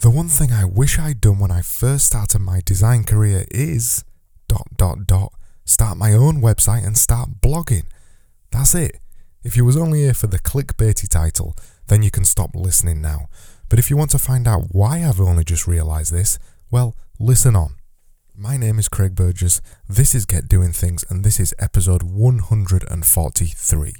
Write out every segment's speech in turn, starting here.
The one thing I wish I'd done when I first started my design career is dot dot dot start my own website and start blogging. That's it. If you was only here for the clickbaity title, then you can stop listening now. But if you want to find out why I've only just realised this, well, listen on. My name is Craig Burgess, this is Get Doing Things, and this is episode 143.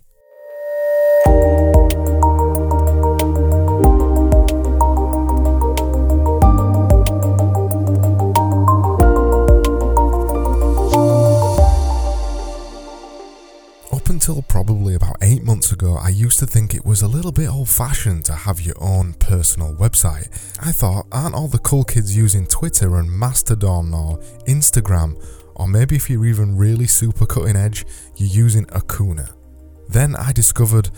Until probably about eight months ago, I used to think it was a little bit old fashioned to have your own personal website. I thought, aren't all the cool kids using Twitter and Mastodon or Instagram? Or maybe if you're even really super cutting edge, you're using Akuna. Then I discovered,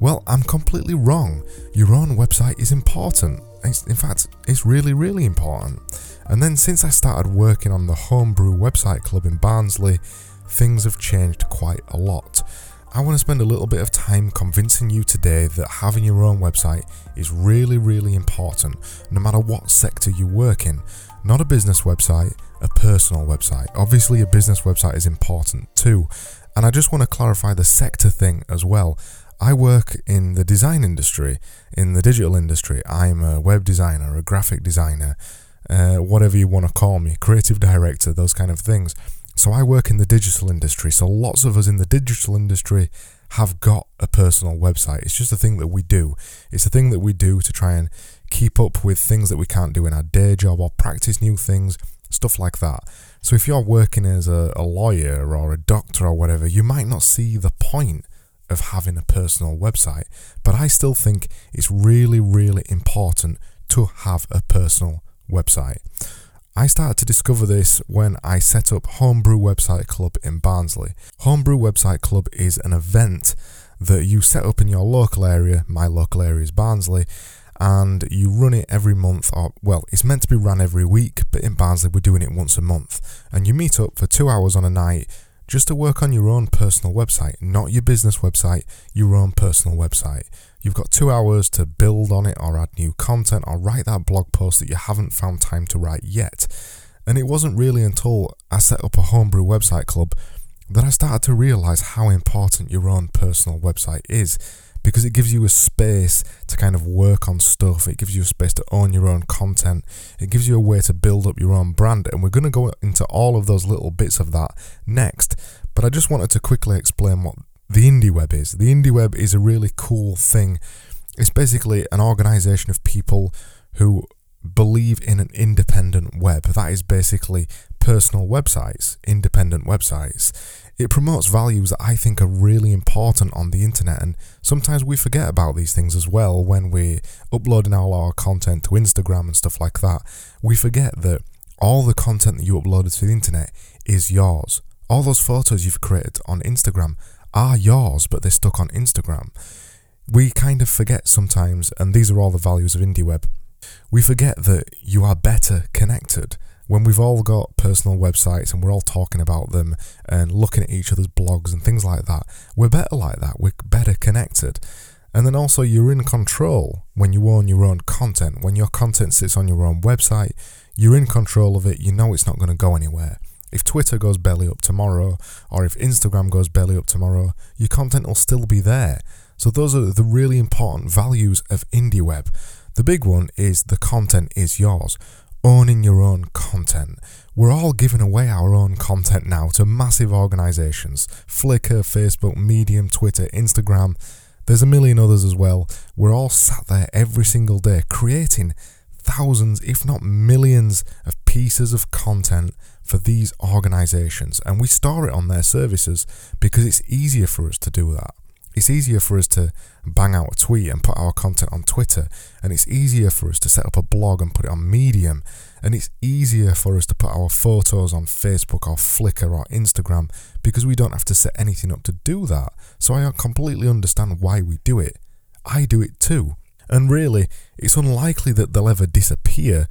well, I'm completely wrong. Your own website is important. It's, in fact, it's really, really important. And then since I started working on the Homebrew Website Club in Barnsley, things have changed quite a lot. I want to spend a little bit of time convincing you today that having your own website is really, really important, no matter what sector you work in. Not a business website, a personal website. Obviously, a business website is important too. And I just want to clarify the sector thing as well. I work in the design industry, in the digital industry. I'm a web designer, a graphic designer, uh, whatever you want to call me, creative director, those kind of things. So I work in the digital industry. So lots of us in the digital industry have got a personal website. It's just a thing that we do. It's a thing that we do to try and keep up with things that we can't do in our day job or practice new things, stuff like that. So if you're working as a, a lawyer or a doctor or whatever, you might not see the point of having a personal website. But I still think it's really, really important to have a personal website. I started to discover this when I set up Homebrew Website Club in Barnsley. Homebrew Website Club is an event that you set up in your local area. My local area is Barnsley. And you run it every month, or well, it's meant to be run every week, but in Barnsley we're doing it once a month. And you meet up for two hours on a night just to work on your own personal website, not your business website, your own personal website. You've got two hours to build on it or add new content or write that blog post that you haven't found time to write yet. And it wasn't really until I set up a homebrew website club that I started to realize how important your own personal website is because it gives you a space to kind of work on stuff. It gives you a space to own your own content. It gives you a way to build up your own brand. And we're going to go into all of those little bits of that next. But I just wanted to quickly explain what the indie web is. The indie web is a really cool thing. It's basically an organization of people who believe in an independent web. That is basically personal websites, independent websites. It promotes values that I think are really important on the internet, and sometimes we forget about these things as well when we're uploading all our content to Instagram and stuff like that. We forget that all the content that you uploaded to the internet is yours. All those photos you've created on Instagram are yours, but they're stuck on Instagram. We kind of forget sometimes, and these are all the values of IndieWeb. We forget that you are better connected. When we've all got personal websites and we're all talking about them and looking at each other's blogs and things like that, we're better like that. We're better connected. And then also, you're in control when you own your own content. When your content sits on your own website, you're in control of it. You know it's not going to go anywhere. If Twitter goes belly up tomorrow, or if Instagram goes belly up tomorrow, your content will still be there. So, those are the really important values of IndieWeb. The big one is the content is yours, owning your own content. We're all giving away our own content now to massive organizations Flickr, Facebook, Medium, Twitter, Instagram. There's a million others as well. We're all sat there every single day creating thousands, if not millions, of pieces of content for these organizations and we store it on their services because it's easier for us to do that. It's easier for us to bang out a tweet and put our content on Twitter, and it's easier for us to set up a blog and put it on Medium, and it's easier for us to put our photos on Facebook or Flickr or Instagram because we don't have to set anything up to do that. So I completely understand why we do it. I do it too. And really, it's unlikely that they'll ever disappear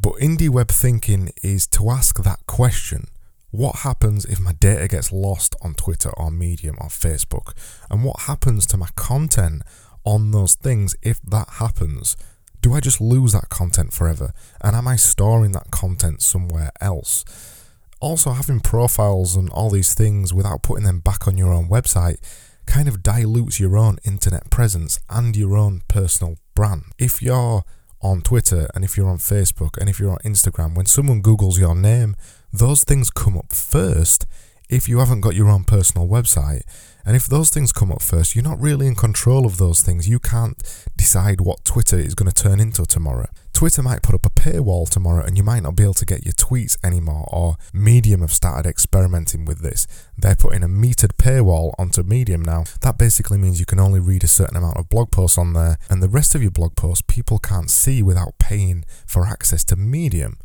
but indie web thinking is to ask that question what happens if my data gets lost on Twitter or Medium or Facebook? And what happens to my content on those things if that happens? Do I just lose that content forever? And am I storing that content somewhere else? Also, having profiles and all these things without putting them back on your own website kind of dilutes your own internet presence and your own personal brand. If you're on Twitter and if you're on Facebook and if you're on Instagram, when someone Googles your name, those things come up first if you haven't got your own personal website. And if those things come up first, you're not really in control of those things. You can't decide what Twitter is going to turn into tomorrow. Twitter might put up a paywall tomorrow and you might not be able to get your tweets anymore, or Medium have started experimenting with this. They're putting a metered paywall onto Medium now. That basically means you can only read a certain amount of blog posts on there, and the rest of your blog posts people can't see without paying for access to Medium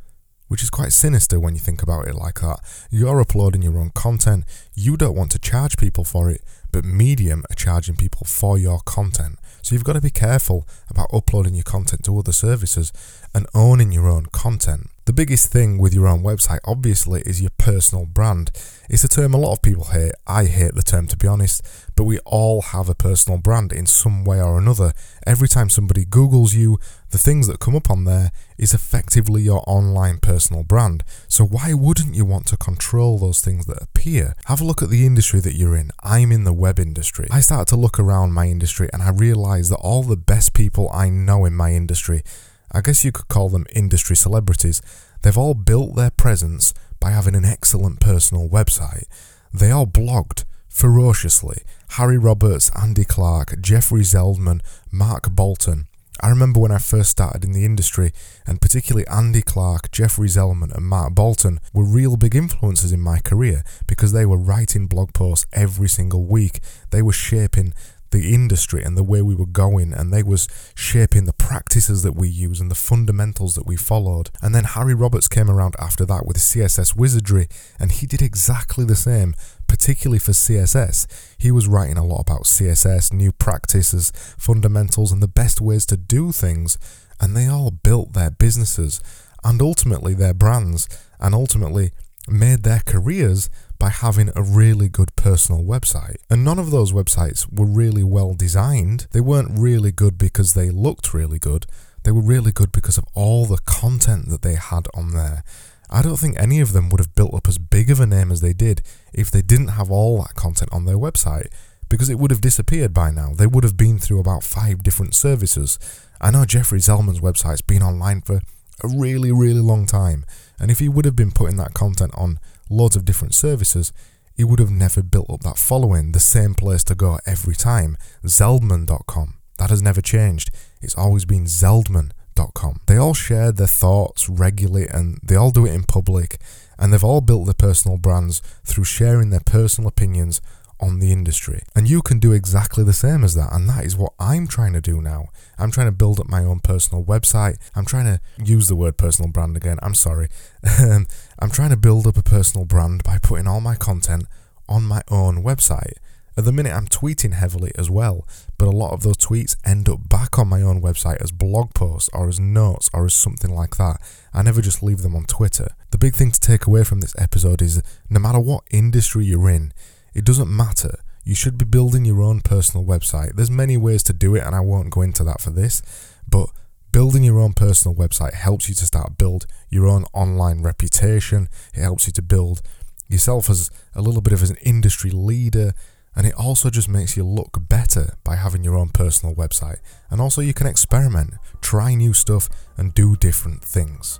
which is quite sinister when you think about it like that. You're uploading your own content, you don't want to charge people for it, but Medium are charging people for your content. So you've got to be careful about uploading your content to other services and owning your own content. The biggest thing with your own website, obviously, is your personal brand. It's a term a lot of people hate. I hate the term, to be honest, but we all have a personal brand in some way or another. Every time somebody Googles you, the things that come up on there is effectively your online personal brand. So why wouldn't you want to control those things that appear? Have a look at the industry that you're in. I'm in the web industry. I started to look around my industry and I realized that all the best people I know in my industry I guess you could call them industry celebrities, they've all built their presence by having an excellent personal website. They all blogged ferociously. Harry Roberts, Andy Clarke, Jeffrey Zeldman, Mark Boulton. I remember when I first started in the industry, and particularly Andy Clarke, Jeffrey Zeldman, and Mark Boulton were real big influences in my career because they were writing blog posts every single week. They were shaping the industry and the way we were going and they was shaping the practices that we use and the fundamentals that we followed and then harry roberts came around after that with css wizardry and he did exactly the same particularly for css he was writing a lot about css new practices fundamentals and the best ways to do things and they all built their businesses and ultimately their brands and ultimately made their careers by having a really good personal website. And none of those websites were really well designed. They weren't really good because they looked really good. They were really good because of all the content that they had on there. I don't think any of them would have built up as big of a name as they did if they didn't have all that content on their website because it would have disappeared by now. They would have been through about five different services. I know Jeffrey Zeldman's website's been online for a really, really long time, and if he would have been putting that content on loads of different services, he would have never built up that following, the same place to go every time. Zeldman.com. That has never changed. It's always been They all share their thoughts regularly and they all do it in public, and they've all built their personal brands through sharing their personal opinions on the industry. And you can do exactly the same as that. And that is what I'm trying to do now. I'm trying to build up my own personal website. I'm trying to use the word personal brand again. I'm sorry. I'm trying to build up a personal brand by putting all my content on my own website. At the minute, I'm tweeting heavily as well, but a lot of those tweets end up back on my own website as blog posts or as notes or as something like that. I never just leave them on Twitter. The big thing to take away from this episode is no matter what industry you're in, it doesn't matter. You should be building your own personal website. There's many ways to do it, and I won't go into that for this, but building your own personal website helps you to start build your own online reputation. It helps you to build yourself as a little bit of an industry leader, and it also just makes you look better by having your own personal website. And also, you can experiment, try new stuff, and do different things.